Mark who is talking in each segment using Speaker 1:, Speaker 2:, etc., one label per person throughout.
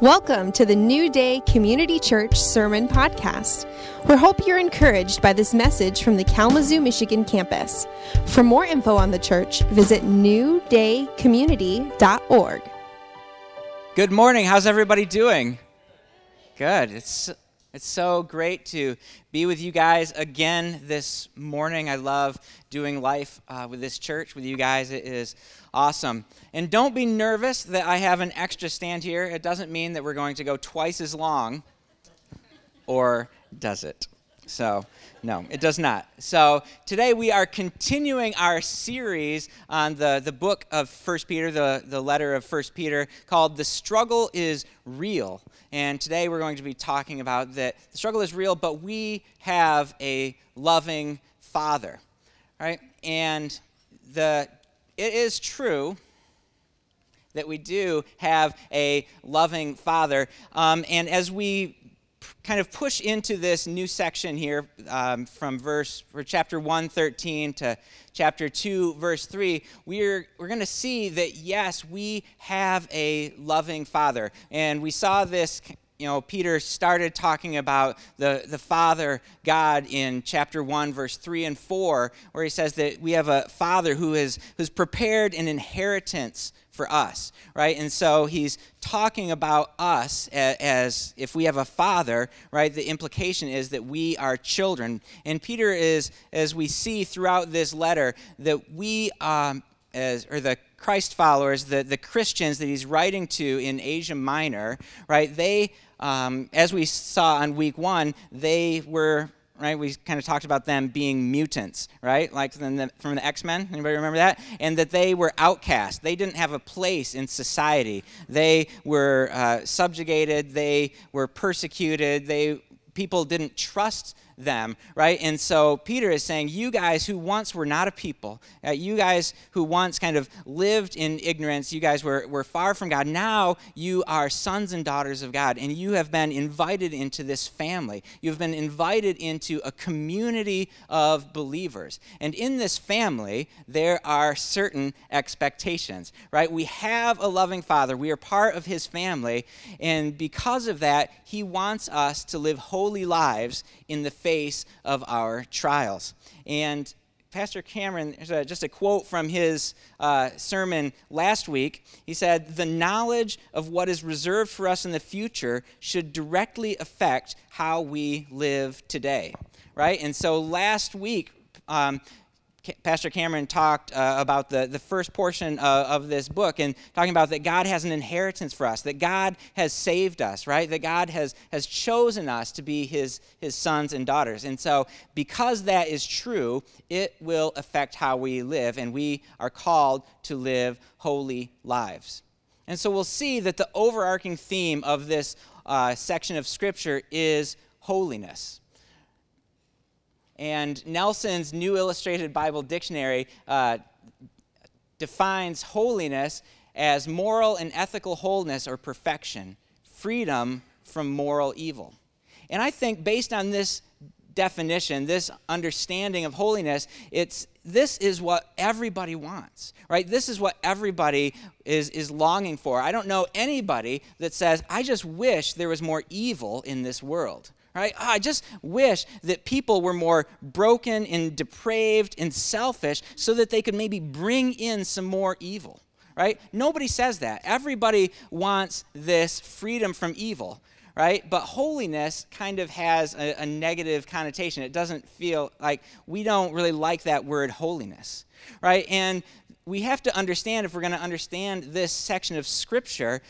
Speaker 1: Welcome to the New Day Community Church Sermon Podcast. We hope you're encouraged by this message from the Kalamazoo, Michigan campus. For more info on the church, visit newdaycommunity.org.
Speaker 2: Good morning. How's everybody doing? Good. It's it's so great to be with you guys again this morning. I love doing life uh, with this church with you guys. It is awesome. And don't be nervous that I have an extra stand here. It doesn't mean that we're going to go twice as long, or does it? So, no, it does not. So, today we are continuing our series on the, the book of First Peter, the, the letter of First Peter, called The Struggle is Real. And today we're going to be talking about that the struggle is real, but we have a loving Father, right? And the, it is true that we do have a loving Father. Um, and as we kind of push into this new section here um, from verse for chapter 113 to chapter 2 verse 3 we're we're going to see that yes we have a loving father and we saw this you know peter started talking about the, the father god in chapter 1 verse 3 and 4 where he says that we have a father who is who's prepared an inheritance for us, right? And so he's talking about us as, as, if we have a father, right? The implication is that we are children. And Peter is, as we see throughout this letter, that we, um, as, or the Christ followers, the, the Christians that he's writing to in Asia Minor, right? They, um, as we saw on week one, they were right? We kind of talked about them being mutants, right? Like from the, the X-Men. Anybody remember that? And that they were outcast. They didn't have a place in society. They were uh, subjugated. They were persecuted. They people didn't trust them, right? And so Peter is saying, You guys who once were not a people, uh, you guys who once kind of lived in ignorance, you guys were, were far from God, now you are sons and daughters of God, and you have been invited into this family. You've been invited into a community of believers. And in this family, there are certain expectations, right? We have a loving Father, we are part of His family, and because of that, He wants us to live holy lives in the face of our trials. And Pastor Cameron, just a quote from his uh, sermon last week. He said, The knowledge of what is reserved for us in the future should directly affect how we live today. Right? And so last week, um, Pastor Cameron talked uh, about the, the first portion of, of, this book and talking about that God has an inheritance for us, that God has saved us, right? That God has, has chosen us to be his, his sons and daughters. And so, because that is true, it will affect how we live, and we are called to live holy lives. And so, we'll see that the overarching theme of this uh, section of Scripture is holiness. And Nelson's New Illustrated Bible Dictionary uh, defines holiness as moral and ethical wholeness or perfection, freedom from moral evil. And I think based on this definition, this understanding of holiness, it's this is what everybody wants, right? This is what everybody is, is longing for. I don't know anybody that says, I just wish there was more evil in this world right? Oh, I just wish that people were more broken and depraved and selfish so that they could maybe bring in some more evil, right? Nobody says that. Everybody wants this freedom from evil, right? But holiness kind of has a, a negative connotation. It doesn't feel like we don't really like that word holiness, right? And we have to understand, if we're going to understand this section of Scripture,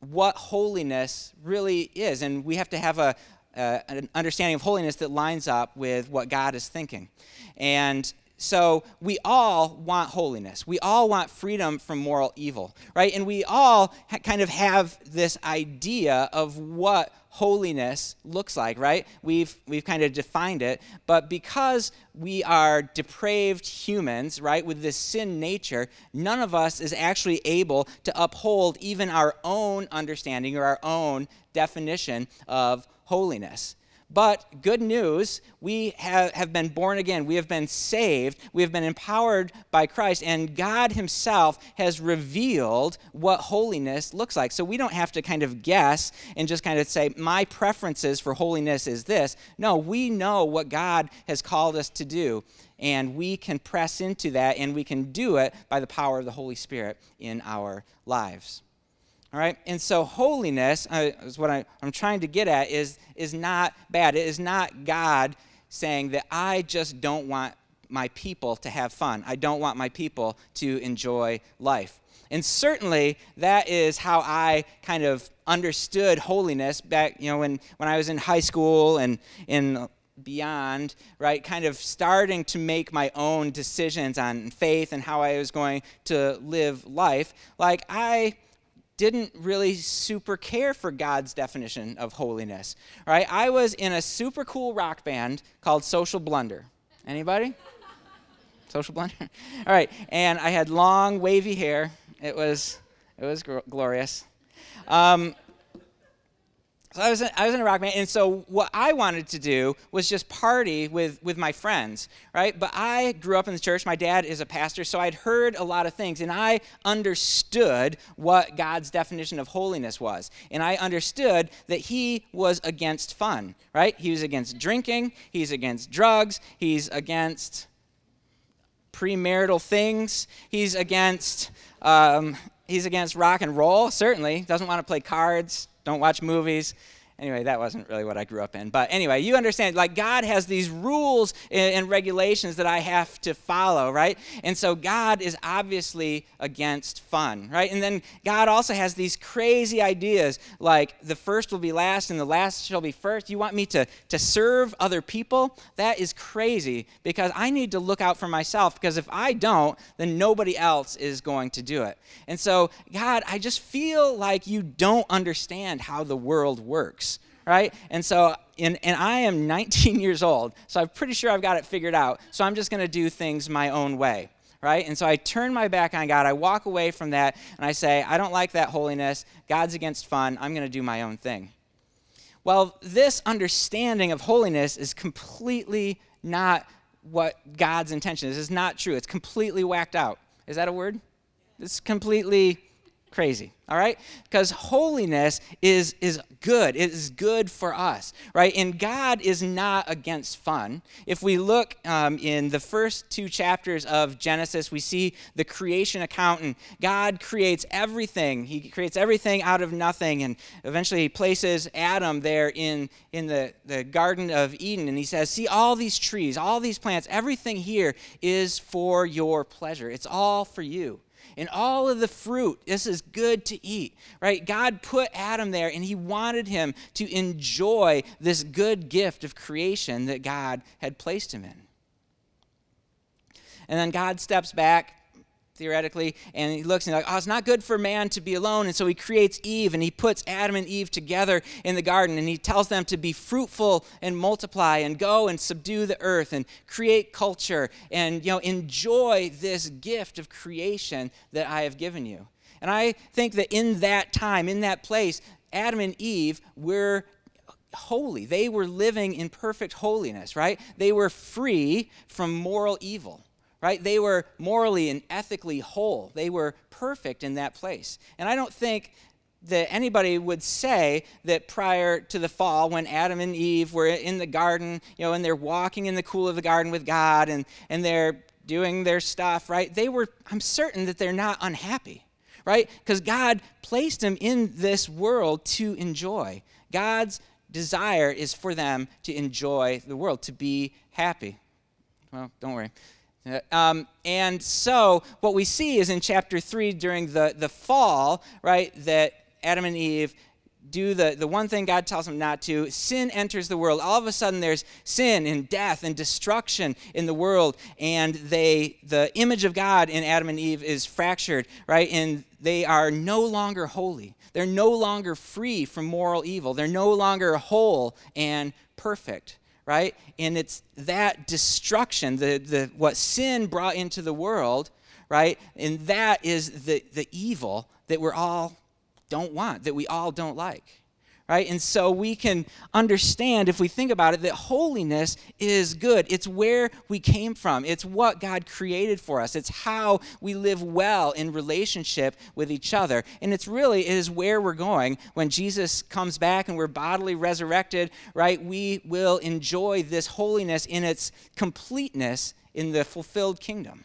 Speaker 2: what holiness really is. And we have to have a, uh, an understanding of holiness that lines up with what God is thinking. And so we all want holiness. We all want freedom from moral evil, right? And we all ha- kind of have this idea of what holiness looks like, right? We've we've kind of defined it, but because we are depraved humans, right, with this sin nature, none of us is actually able to uphold even our own understanding or our own definition of holiness. But good news, we have, have been born again. We have been saved. We have been empowered by Christ. And God Himself has revealed what holiness looks like. So we don't have to kind of guess and just kind of say, my preferences for holiness is this. No, we know what God has called us to do. And we can press into that and we can do it by the power of the Holy Spirit in our lives. All right, and so holiness uh, is what I, I'm trying to get at is, is not bad. It is not God saying that I just don't want my people to have fun. I don't want my people to enjoy life. And certainly that is how I kind of understood holiness back, you know, when, when I was in high school and in beyond, right? Kind of starting to make my own decisions on faith and how I was going to live life. Like I didn't really super care for God's definition of holiness. Right? I was in a super cool rock band called Social Blunder. Anybody? Social Blunder? All right. And I had long wavy hair. It was it was glorious. Um, so I was, in, I was in a rock band, and so what I wanted to do was just party with, with my friends, right? But I grew up in the church. My dad is a pastor, so I'd heard a lot of things, and I understood what God's definition of holiness was. And I understood that He was against fun, right? He was against drinking, He's against drugs, He's against premarital things, He's against. Um, he's against rock and roll, certainly. Doesn't want to play cards, don't watch movies. Anyway, that wasn't really what I grew up in. But anyway, you understand, like, God has these rules and, regulations that I have to follow, right? And so God is obviously against fun, right? And then God also has these crazy ideas like the first will be last and the last shall be first. You want me to, to serve other people? That is crazy because I need to look out for myself because if I don't, then nobody else is going to do it. And so, God, I just feel like you don't understand how the world works right? And so, and, and I am 19 years old, so I'm pretty sure I've got it figured out. So I'm just going to do things my own way, right? And so I turn my back on God. I walk away from that, and I say, I don't like that holiness. God's against fun. I'm going to do my own thing. Well, this understanding of holiness is completely not what God's intention is. It's not true. It's completely whacked out. Is that a word? It's completely crazy all right? Because holiness is is good. It is good for us right? And god is not against fun. If we look um, in the first two chapters of genesis we see the creation account and god creates everything. He creates everything out of nothing and eventually he places adam there in in the, the garden of eden and he says see all these trees all these plants everything here is for your pleasure. It's all for you and all of the fruit. This is good to eat, right? God put Adam there and he wanted him to enjoy this good gift of creation that God had placed him in. And then God steps back theoretically, and he looks and he's like, oh, it's not good for man to be alone. And so he creates Eve and he puts Adam and Eve together in the garden and he tells them to be fruitful and multiply and go and subdue the earth and create culture and you know enjoy this gift of creation that I have given you. And I think that in that time, in that place, Adam and Eve were holy. They were living in perfect holiness, right? They were free from moral evil right? They were morally and ethically whole. They were perfect in that place. And I don't think that anybody would say that prior to the fall, when Adam and Eve were in the garden, you know, and they're walking in the cool of the garden with God and, and they're doing their stuff, right? They were, I'm certain that they're not unhappy, right? Because God placed them in this world to enjoy. God's desire is for them to enjoy the world, to be happy. Well, don't worry. Um, and so, what we see is in chapter 3 during the, the fall, right, that Adam and Eve do the, the one thing God tells them not to. Sin enters the world. All of a sudden, there's sin and death and destruction in the world, and they the image of God in Adam and Eve is fractured, right? And they are no longer holy. They're no longer free from moral evil. They're no longer whole and perfect right? And it's that destruction, the, the, what sin brought into the world, right? And that is the, the evil that we're all don't want, that we all don't like, right? And so we can understand, if we think about it, that holiness is good. It's where we came from, it's what God created for us, it's how we live well in relationship with each other. And it's really it is where we're going when Jesus comes back and we're bodily resurrected, right? We will enjoy this holiness in its completeness in the fulfilled kingdom.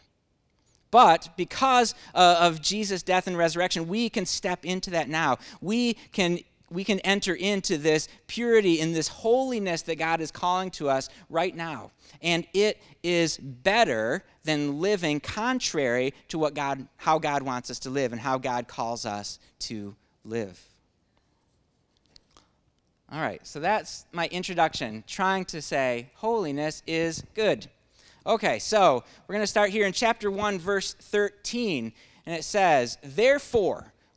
Speaker 2: But because uh, of Jesus' death and resurrection, we can step into that now. We can we can enter into this purity and this holiness that God is calling to us right now. And it is better than living contrary to what God, how God wants us to live and how God calls us to live. All right, so that's my introduction, trying to say holiness is good. Okay, so we're going to start here in chapter 1, verse 13, and it says, Therefore,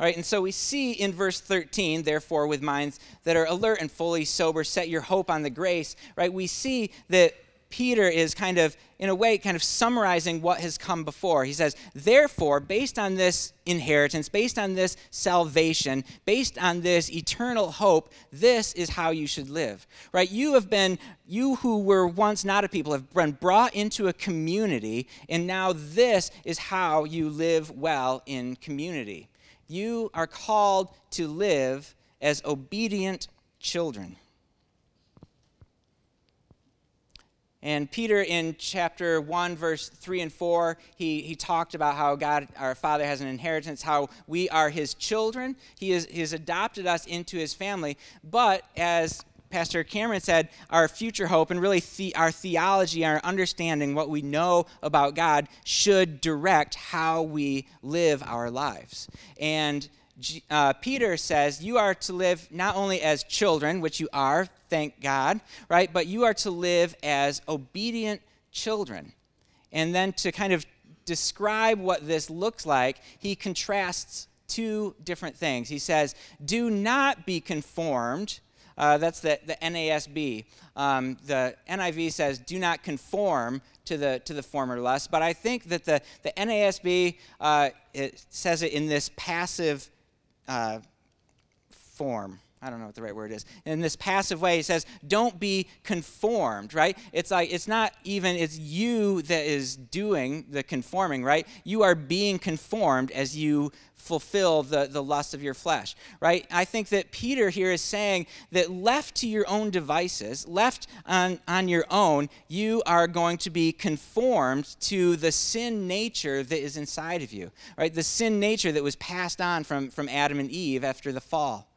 Speaker 2: All right, and so we see in verse 13, therefore, with minds that are alert and fully sober, set your hope on the grace, right? We see that Peter is kind of, in a way, kind of summarizing what has come before. He says, Therefore, based on this inheritance, based on this salvation, based on this eternal hope, this is how you should live. Right? You have been, you who were once not a people, have been brought into a community, and now this is how you live well in community you are called to live as obedient children. And Peter, in chapter 1, verse 3 and 4, he, he talked about how God, our Father, has an inheritance, how we are his children. He, is, he has adopted us into his family. But as Pastor Cameron said, our future hope and really the, our theology, our understanding, what we know about God, should direct how we live our lives. And uh, Peter says, You are to live not only as children, which you are, thank God, right, but you are to live as obedient children. And then to kind of describe what this looks like, he contrasts two different things. He says, Do not be conformed uh, that's the, the NASB. Um, the NIV says, do not conform to the, to the former lust. But I think that the, the NASB uh, it says it in this passive uh, form. I don't know what the right word is. In this passive way, he says, don't be conformed, right? It's like, it's not even, it's you that is doing the conforming, right? You are being conformed as you fulfill the, the lust of your flesh, right? I think that Peter here is saying that left to your own devices, left on, on your own, you are going to be conformed to the sin nature that is inside of you, right? The sin nature that was passed on from, from Adam and Eve after the fall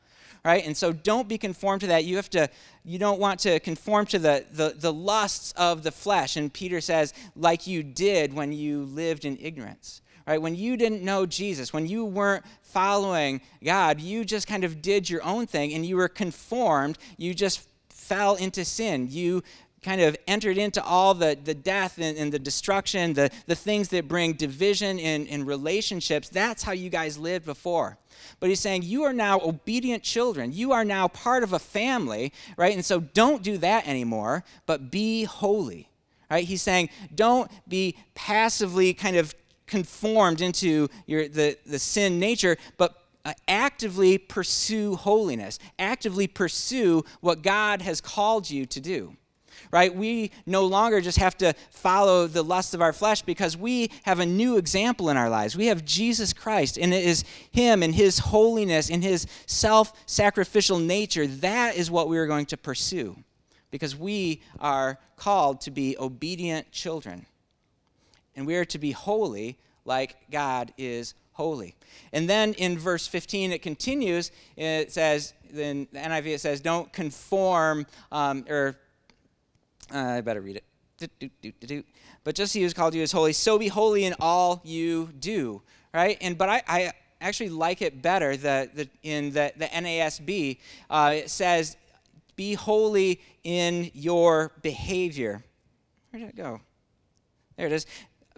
Speaker 2: right? And so don't be conformed to that. You have to, you don't want to conform to the, the, the lusts of the flesh. And Peter says, like you did when you lived in ignorance. Right? When you didn't know Jesus, when you weren't following God, you just kind of did your own thing and you were conformed. You just fell into sin. You kind of entered into all the, the death and, and, the destruction, the, the things that bring division in, in relationships. That's how you guys lived before. But he's saying, You are now obedient children. You are now part of a family, right? And so don't do that anymore, but be holy, right? He's saying, Don't be passively kind of conformed into your, the, the sin nature, but uh, actively pursue holiness, actively pursue what God has called you to do right? We no longer just have to follow the lust of our flesh because we have a new example in our lives. We have Jesus Christ, and it is Him and His holiness and His self sacrificial nature. That is what we are going to pursue because we are called to be obedient children. And we are to be holy like God is holy. And then in verse 15, it continues. It says, then the NIV, it says, don't conform, um, or I better read it. But just he was called you as holy, so be holy in all you do. Right? And but I, I actually like it better the, the, in the, the NASB. Uh, it says, be holy in your behavior. Where did it go? There it is.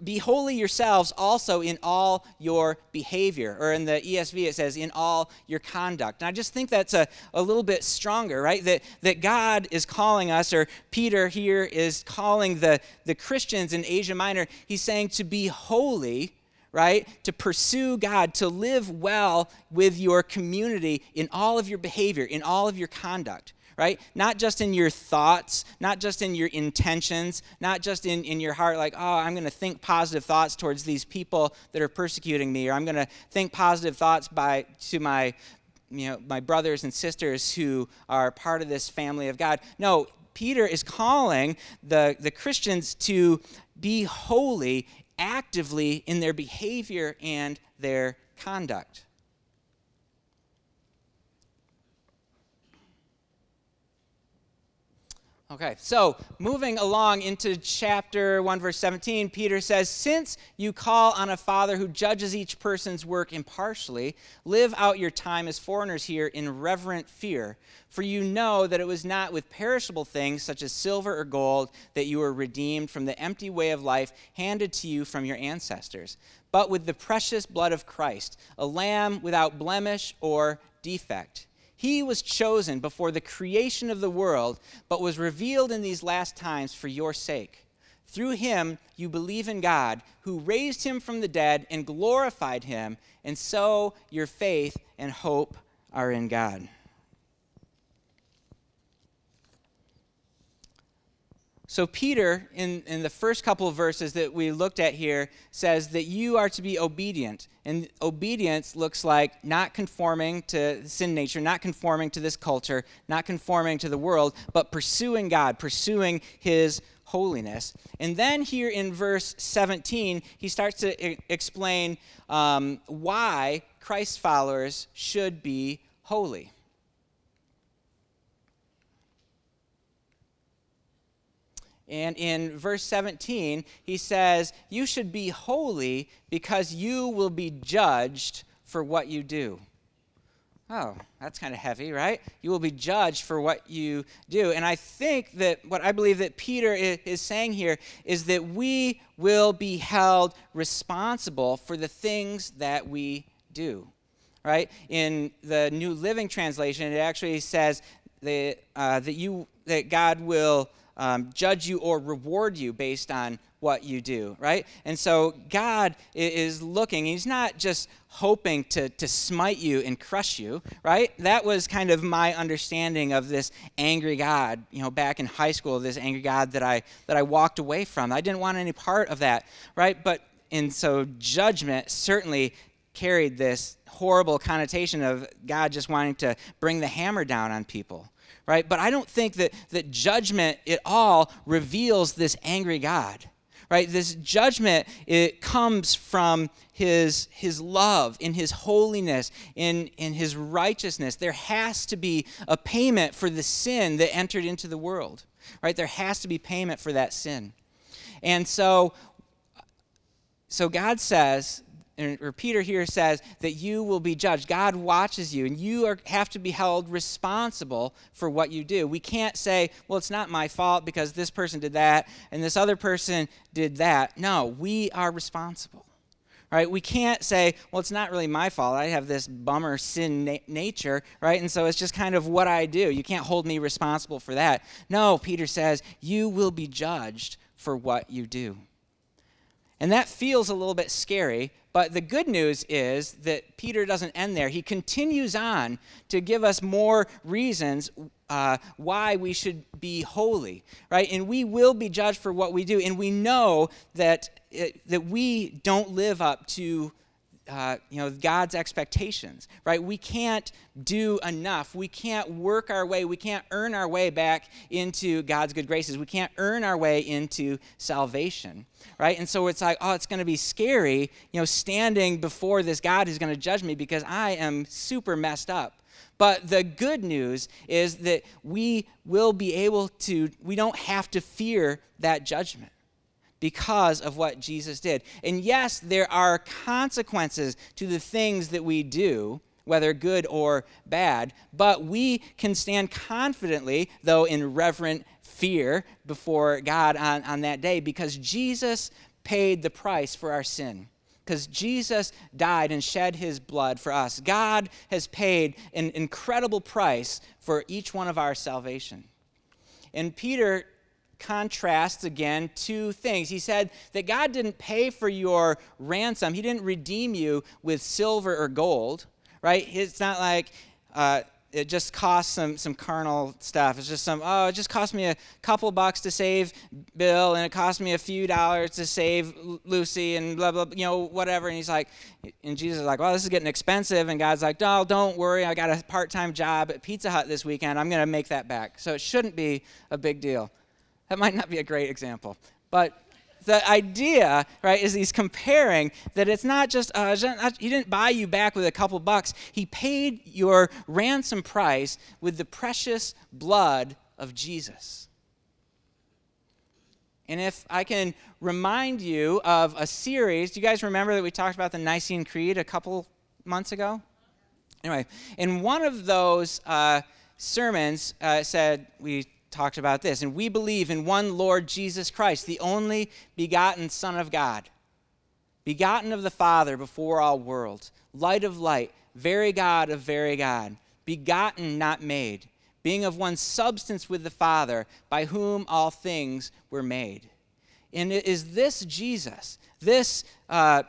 Speaker 2: Be holy yourselves also in all your behavior. Or in the ESV, it says, in all your conduct. And I just think that's a, a little bit stronger, right? That, that God is calling us, or Peter here is calling the, the Christians in Asia Minor, he's saying to be holy right? To pursue God, to live well with your community in all of your behavior, in all of your conduct, right? Not just in your thoughts, not just in your intentions, not just in, in your heart, like, oh, I'm going to think positive thoughts towards these people that are persecuting me, or I'm going to think positive thoughts by to my you know my brothers and sisters who are part of this family of God. No, Peter is calling the, the Christians to be holy actively in their behavior and their conduct. Okay, so moving along into chapter 1, verse 17, Peter says, Since you call on a Father who judges each person's work impartially, live out your time as foreigners here in reverent fear. For you know that it was not with perishable things, such as silver or gold, that you were redeemed from the empty way of life handed to you from your ancestors, but with the precious blood of Christ, a lamb without blemish or defect. He was chosen before the creation of the world, but was revealed in these last times for your sake. Through him, you believe in God, who raised him from the dead and glorified him, and so your faith and hope are in God. So, Peter, in, in the first couple of verses that we looked at here, says that you are to be obedient. And obedience looks like not conforming to sin nature, not conforming to this culture, not conforming to the world, but pursuing God, pursuing His holiness. And then here in verse 17, he starts to I- explain um, why Christ followers should be holy. And in verse 17, he says, You should be holy because you will be judged for what you do. Oh, that's kind of heavy, right? You will be judged for what you do. And I think that what I believe that Peter is saying here is that we will be held responsible for the things that we do, right? In the New Living Translation, it actually says that, uh, that, you, that God will um, judge you or reward you based on what you do, right? And so God is looking, He's not just hoping to, to smite you and crush you, right? That was kind of my understanding of this angry God, you know, back in high school, this angry God that I, that I walked away from. I didn't want any part of that, right? But, and so judgment certainly carried this horrible connotation of God just wanting to bring the hammer down on people right? But I don't think that, that judgment at all reveals this angry God, right? This judgment, it comes from his, his love, in his holiness, in, in his righteousness. There has to be a payment for the sin that entered into the world, right? There has to be payment for that sin. And so, so God says or Peter here says that you will be judged. God watches you, and you are, have to be held responsible for what you do. We can't say, well, it's not my fault because this person did that and this other person did that. No, we are responsible. Right? We can't say, well, it's not really my fault. I have this bummer sin na- nature, right? And so it's just kind of what I do. You can't hold me responsible for that. No, Peter says, you will be judged for what you do. And that feels a little bit scary but the good news is that Peter doesn't end there. He continues on to give us more reasons uh, why we should be holy, right? And we will be judged for what we do. And we know that, it, that we don't live up to uh, you know god's expectations right? We can't do enough. We can't work our way. We can't earn our way back into god's good graces. We can't earn our way into salvation right? And so it's like oh it's going to be scary you know standing before this god who's going to judge me because i am super messed up. But the good news is that we will be able to we don't have to fear that judgment because of what Jesus did. And yes, there are consequences to the things that we do whether good or bad. But we can stand confidently, though in reverent fear, before God on, on that day because Jesus paid the price for our sin because Jesus died and shed his blood for us. God has paid an incredible price for each one of our salvation. And Peter contrasts again two things. He said that God didn't pay for your ransom, He didn't redeem you with silver or gold, right? It's not like, uh, it just costs some some carnal stuff. It's just some oh, it just cost me a couple bucks to save Bill, and it cost me a few dollars to save Lucy, and blah blah, you know, whatever. And he's like, and Jesus is like, well, this is getting expensive, and God's like, no, don't worry, I got a part-time job at Pizza Hut this weekend. I'm gonna make that back. So it shouldn't be a big deal. That might not be a great example, but the idea, right, is he's comparing that it's not just, uh, he didn't buy you back with a couple bucks. He paid your ransom price with the precious blood of Jesus. And if I can remind you of a series, do you guys remember that we talked about the Nicene Creed a couple months ago? Anyway, in one of those uh, sermons, uh, said, we talked about this. And we believe in one Lord Jesus Christ, the only begotten Son of God, begotten of the Father before all worlds, light of light, very God of very God, begotten, not made, being of one substance with the Father, by whom all things were made. And it is this Jesus, this, uh,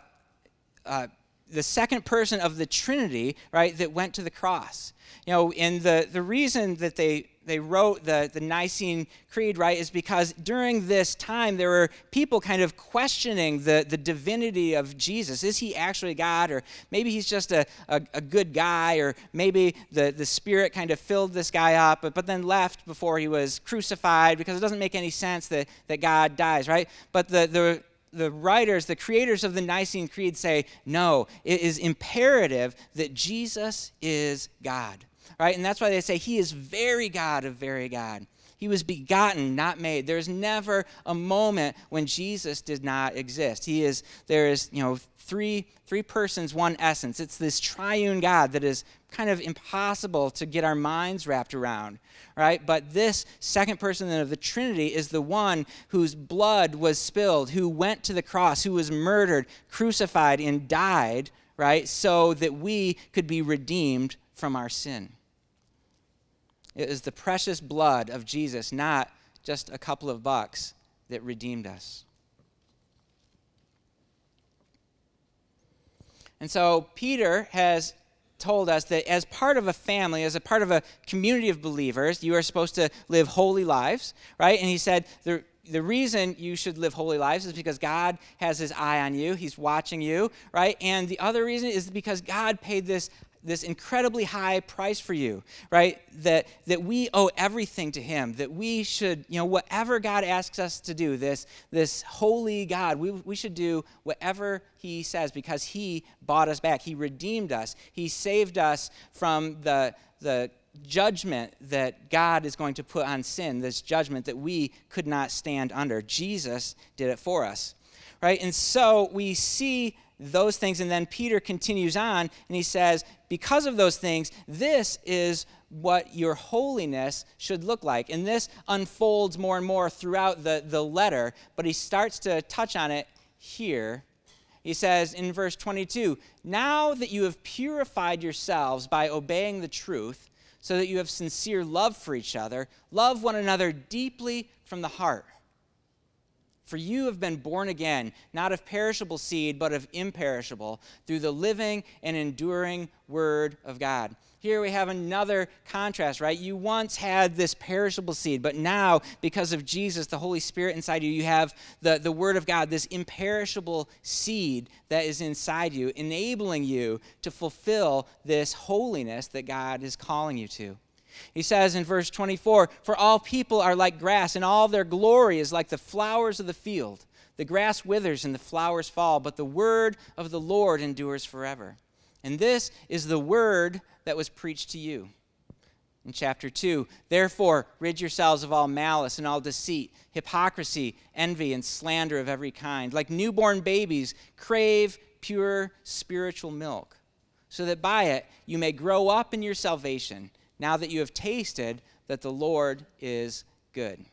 Speaker 2: uh, the second person of the Trinity, right, that went to the cross. You know, and the, the reason that they they wrote the, the Nicene Creed, right, is because during this time there were people kind of questioning the, the divinity of Jesus. Is he actually God? Or maybe he's just a, a, a, good guy, or maybe the, the Spirit kind of filled this guy up, but, but then left before he was crucified because it doesn't make any sense that, that God dies, right? But the, the, the writers, the creators of the Nicene Creed say, no, it is imperative that Jesus is God right? And that's why they say he is very God of very God. He was begotten, not made. There's never a moment when Jesus did not exist. He is there is, you know, three three persons, one essence. It's this triune God that is kind of impossible to get our minds wrapped around, right? But this second person of the Trinity is the one whose blood was spilled, who went to the cross, who was murdered, crucified and died, right? So that we could be redeemed from our sin. It is the precious blood of Jesus, not just a couple of bucks, that redeemed us. And so Peter has told us that as part of a family, as a part of a community of believers, you are supposed to live holy lives, right? And he said the, the reason you should live holy lives is because God has his eye on you, he's watching you, right? And the other reason is because God paid this this incredibly high price for you, right? That that we owe everything to him, that we should, you know, whatever God asks us to do, this this holy God, we, we should do whatever he says because he bought us back. He redeemed us. He saved us from the the judgment that God is going to put on sin, this judgment that we could not stand under. Jesus did it for us. Right? And so we see those things. And then Peter continues on and he says, Because of those things, this is what your holiness should look like. And this unfolds more and more throughout the, the letter, but he starts to touch on it here. He says in verse 22 Now that you have purified yourselves by obeying the truth, so that you have sincere love for each other, love one another deeply from the heart. For you have been born again, not of perishable seed, but of imperishable, through the living and enduring Word of God. Here we have another contrast, right? You once had this perishable seed, but now, because of Jesus, the Holy Spirit inside you, you have the, the Word of God, this imperishable seed that is inside you, enabling you to fulfill this holiness that God is calling you to. He says in verse 24, For all people are like grass, and all their glory is like the flowers of the field. The grass withers and the flowers fall, but the word of the Lord endures forever. And this is the word that was preached to you. In chapter 2, therefore, rid yourselves of all malice and all deceit, hypocrisy, envy, and slander of every kind. Like newborn babies, crave pure spiritual milk so that by it you may grow up in your salvation, now that you have tasted that the Lord is good.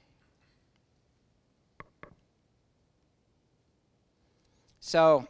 Speaker 2: So,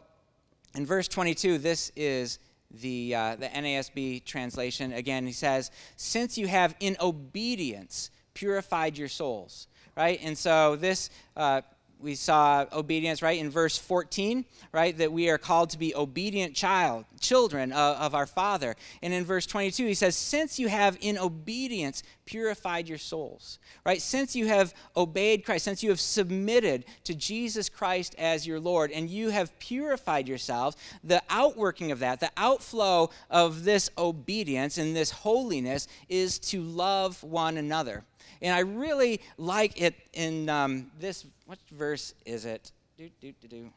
Speaker 2: in verse 22, this is the, uh, the NASB translation. Again, he says, Since you have in obedience purified your souls. Right? And so this. Uh, we saw obedience right in verse 14 right that we are called to be obedient child children of, of, our father. And in verse 22 he says since you have in obedience purified your souls right since you have obeyed christ since you have submitted to jesus christ as your lord and you have purified yourselves the outworking of that the outflow of this obedience and this holiness is to love one another and I really like it in um, this, what verse is it? Do, do, do, do.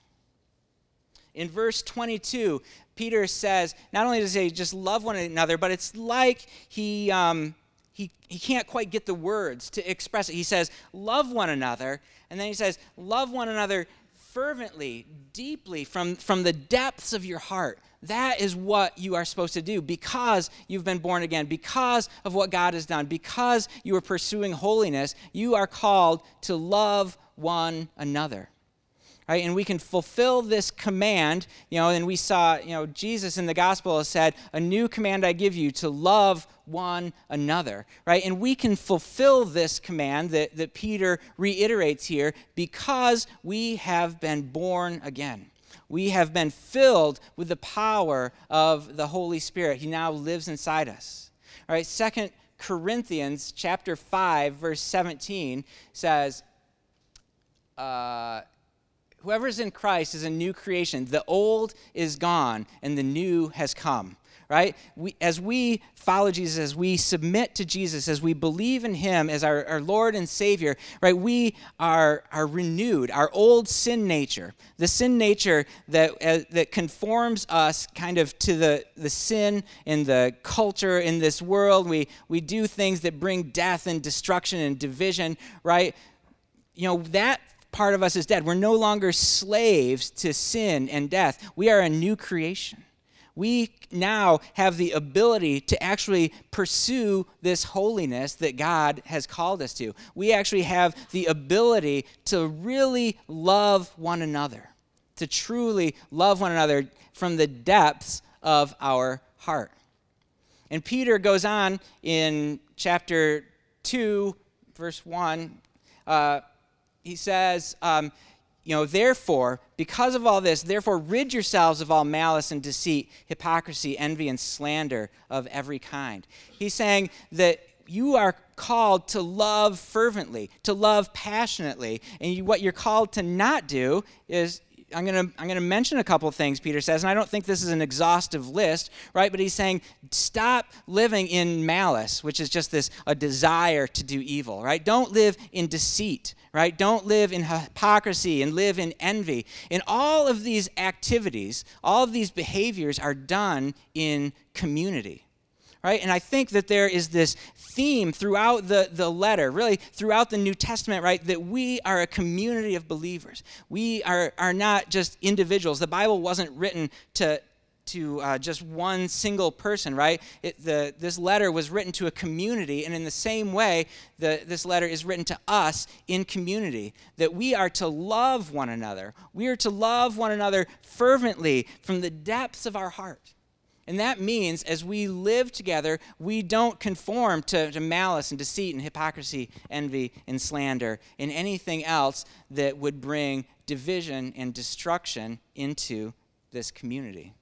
Speaker 2: In verse 22, Peter says, not only does he just love one another, but it's like he, um, he, he can't quite get the words to express it. He says, love one another, and then he says, love one another fervently, deeply, from, from the depths of your heart. That is what you are supposed to do because you've been born again, because of what God has done, because you are pursuing holiness. You are called to love one another. Right? And we can fulfill this command, you know, and we saw, you know, Jesus in the gospel has said, A new command I give you to love one another. Right? And we can fulfill this command that, that Peter reiterates here because we have been born again we have been filled with the power of the Holy Spirit. He now lives inside us. All right, Second Corinthians chapter 5, verse 17 says, uh, Whoever is in Christ is a new creation. The old is gone and the new has come right? We, as we follow Jesus, as we submit to Jesus, as we believe in Him as our, our Lord and Savior, right, we are, are renewed. Our old sin nature, the sin nature that, uh, that conforms us kind of to the, the sin and the culture in this world, we, we do things that bring death and destruction and division, right? You know, that part of us is dead. We're no longer slaves to sin and death. We are a new creation we now have the ability to actually pursue this holiness that God has called us to. We actually have the ability to really love one another, to truly love one another from the depths of our heart. And Peter goes on in chapter 2, verse 1. Uh, he says, um, you know, therefore, because of all this, therefore rid yourselves of all malice and deceit, hypocrisy, envy, and slander of every kind. He's saying that you are called to love fervently, to love passionately. And you, what you're called to not do is I'm going to I'm going to mention a couple things Peter says and I don't think this is an exhaustive list right but he's saying stop living in malice which is just this a desire to do evil right don't live in deceit right don't live in hypocrisy and live in envy and all of these activities all of these behaviors are done in community right? And I think that there is this theme throughout the, the letter, really throughout the New Testament, right? That we are a community of believers. We are, are not just individuals. The Bible wasn't written to, to uh, just one single person, right? It, the, this letter was written to a community, and in the same way, the, this letter is written to us in community that we are to love one another. We are to love one another fervently from the depths of our heart. And that means as we live together, we don't conform to, to, malice and deceit and hypocrisy, envy and slander, and anything else that would bring division and destruction into this community.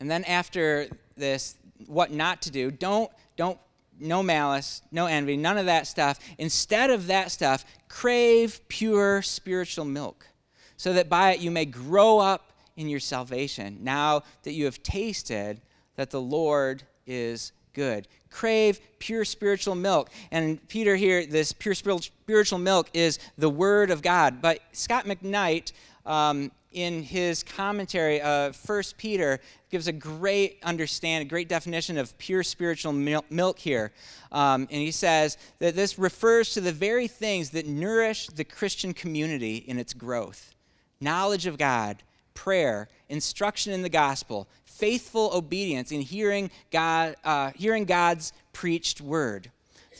Speaker 2: And then after this, what not to do, don't, don't no malice, no envy, none of that stuff. Instead of that stuff, crave pure spiritual milk, so that by it you may grow up in your salvation, now that you have tasted that the Lord is good. Crave pure spiritual milk. And Peter here, this pure spiritual milk is the Word of God. But Scot McKnight, um, in his commentary of First Peter, gives a great understand, a great definition of pure spiritual milk here. Um, and he says that this refers to the very things that nourish the Christian community in its growth knowledge of God, prayer, instruction in the gospel, faithful obedience in hearing, God, uh, hearing God's preached word.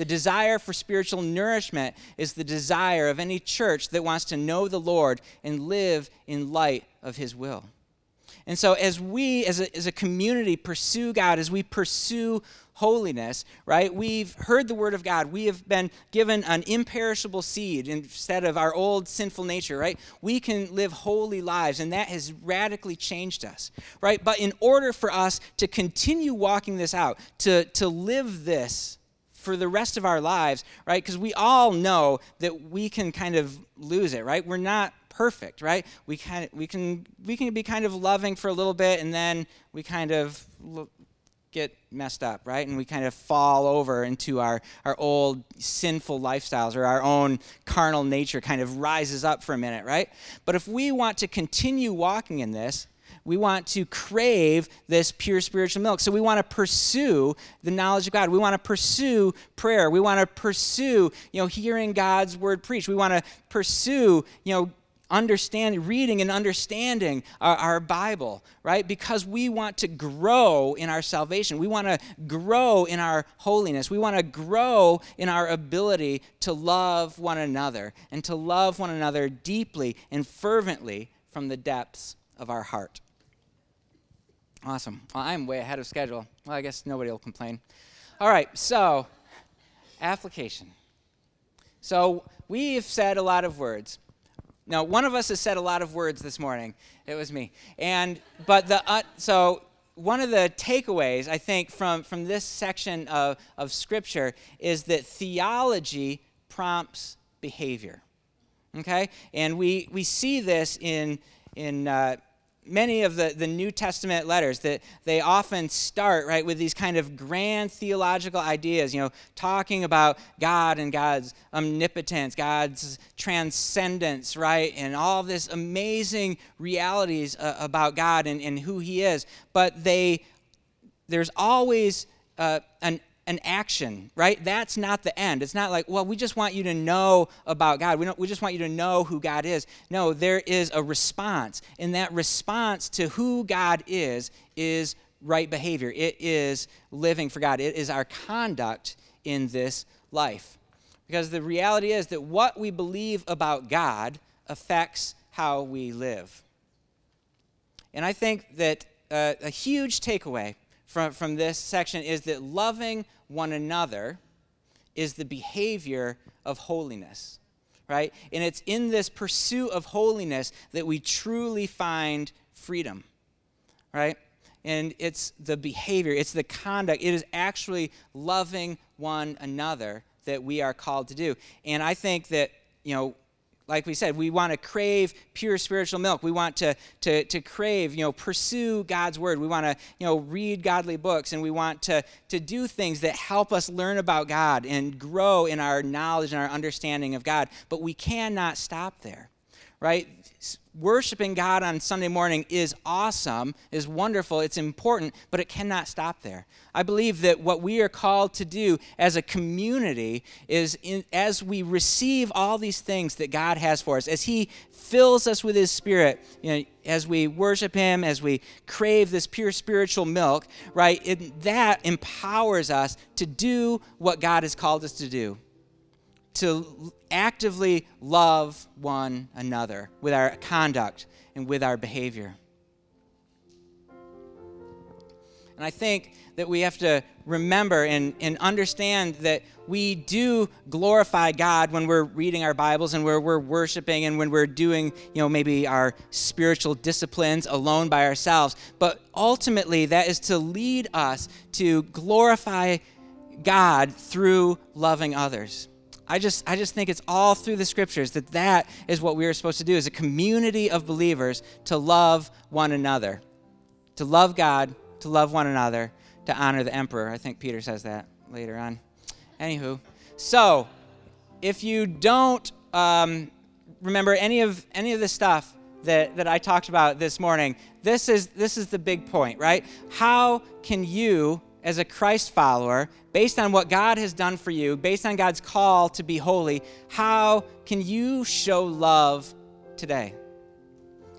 Speaker 2: The desire for spiritual nourishment is the desire of any church that wants to know the Lord and live in light of his will. And so, as we, as a, as a community, pursue God, as we pursue holiness, right, we've heard the word of God. We have been given an imperishable seed instead of our old sinful nature, right? We can live holy lives, and that has radically changed us, right? But in order for us to continue walking this out, to, to live this, for the rest of our lives, right? Because we all know that we can kind of lose it, right? We're not perfect, right? We kind we can we can be kind of loving for a little bit, and then we kind of get messed up, right? And we kind of fall over into our our old sinful lifestyles, or our own carnal nature kind of rises up for a minute, right? But if we want to continue walking in this, we want to crave this pure spiritual milk. So we want to pursue the knowledge of God. We want to pursue prayer. We want to pursue, you know, hearing God's word preached. We want to pursue, you know, understanding, reading and understanding our, our, Bible, right? Because we want to grow in our salvation. We want to grow in our holiness. We want to grow in our ability to love one another and to love one another deeply and fervently from the depths of our heart. Awesome. Well, I'm way ahead of schedule. Well, I guess nobody will complain. All right, so application. So we've said a lot of words. Now, one of us has said a lot of words this morning. It was me. And but the uh, so one of the takeaways I think from from this section of of scripture is that theology prompts behavior. Okay, and we we see this in in uh, many of the, the New Testament letters that they often start, right, with these kind of grand theological ideas, you know, talking about God and God's omnipotence, God's transcendence, right, and all this amazing realities uh, about God and, and who He is. But they, there's always uh, an an action, right? That's not the end. It's not like, well, we just want you to know about God. We, don't, we just want you to know who God is. No, there is a response. And that response to who God is is right behavior. It is living for God. It is our conduct in this life. Because the reality is that what we believe about God affects how we live. And I think that uh, a huge takeaway from, from this section is that loving one another is the behavior of holiness, right? And it's in this pursuit of holiness that we truly find freedom, right? And it's the behavior, it's the conduct, it is actually loving one another that we are called to do. And I think that, you know, like we said, we want to crave pure spiritual milk. We want to, to, to crave, you know, pursue God's word. We want to, you know, read godly books and we want to, to do things that help us learn about God and grow in our knowledge and our understanding of God. But we cannot stop there, right? Worshiping God on Sunday morning is awesome, is wonderful, it's important, but it cannot stop there. I believe that what we are called to do as a community is in, as we receive all these things that God has for us, as He fills us with His Spirit, you know, as we worship Him, as we crave this pure spiritual milk, right? It, that empowers us to do what God has called us to do to actively love one another with our conduct and with our behavior. And I think that we have to remember and, and understand that we do glorify God when we're reading our Bibles and where we're worshiping and when we're doing, you know, maybe our spiritual disciplines alone by ourselves. But ultimately, that is to lead us to glorify God through loving others. I just, I just think it's all through the scriptures that that is what we are supposed to do as a community of believers to love one another, to love God, to love one another, to honor the emperor. I think Peter says that later on. Anywho, so if you don't um, remember any of any of the stuff, that, that I talked about this morning, this is, this is the big point, right? How can you, as a Christ follower, based on what God has done for you, based on God's call to be holy, how can you show love today?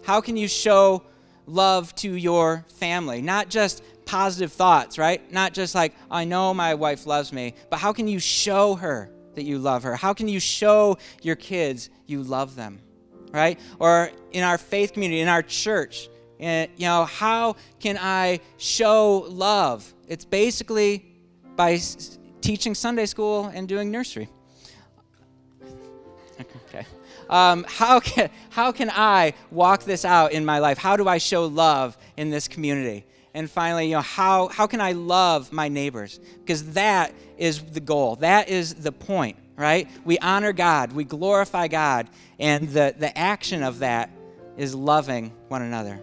Speaker 2: How can you show love to your family? Not just positive thoughts, right? Not just like, I know my wife loves me, but how can you show her that you love her? How can you show your kids you love them? Right? Or in our faith community, in our church, you know, how can I show love? It's basically by teaching Sunday school and doing nursery. Okay. Um, how, can, how can I walk this out in my life? How do I show love in this community? And finally, you know, how, how can I love my neighbors? Because that is the goal. That is the point, right? We honor God, we glorify God, and the, the action of that is loving one another.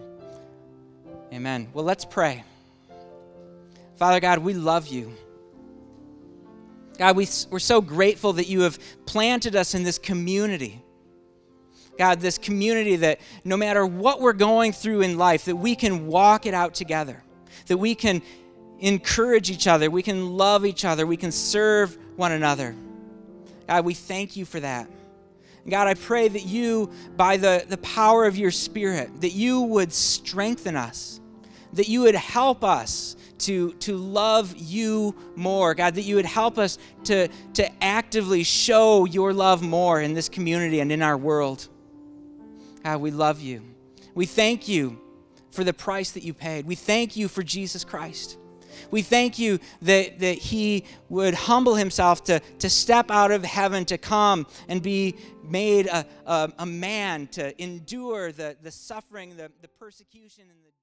Speaker 2: Amen. Well, let's pray. Father God, we love you. God, we, we're so grateful that you have planted us in this community. God, this community that no matter what we're going through in life, that we can walk it out together, that we can encourage each other, we can love each other, we can serve one another. God, we thank you for that. God, I pray that you, by the, the power of your Spirit, that you would strengthen us, that you would help us to, to love you more. God, that you would help us to, to actively show your love more in this community and in our world. God, we love you. We thank you for the price that you paid. We thank you for Jesus Christ. We thank you that, that he would humble himself to, to step out of heaven, to come and be made a, a, a man, to endure the, the suffering, the, the persecution, and the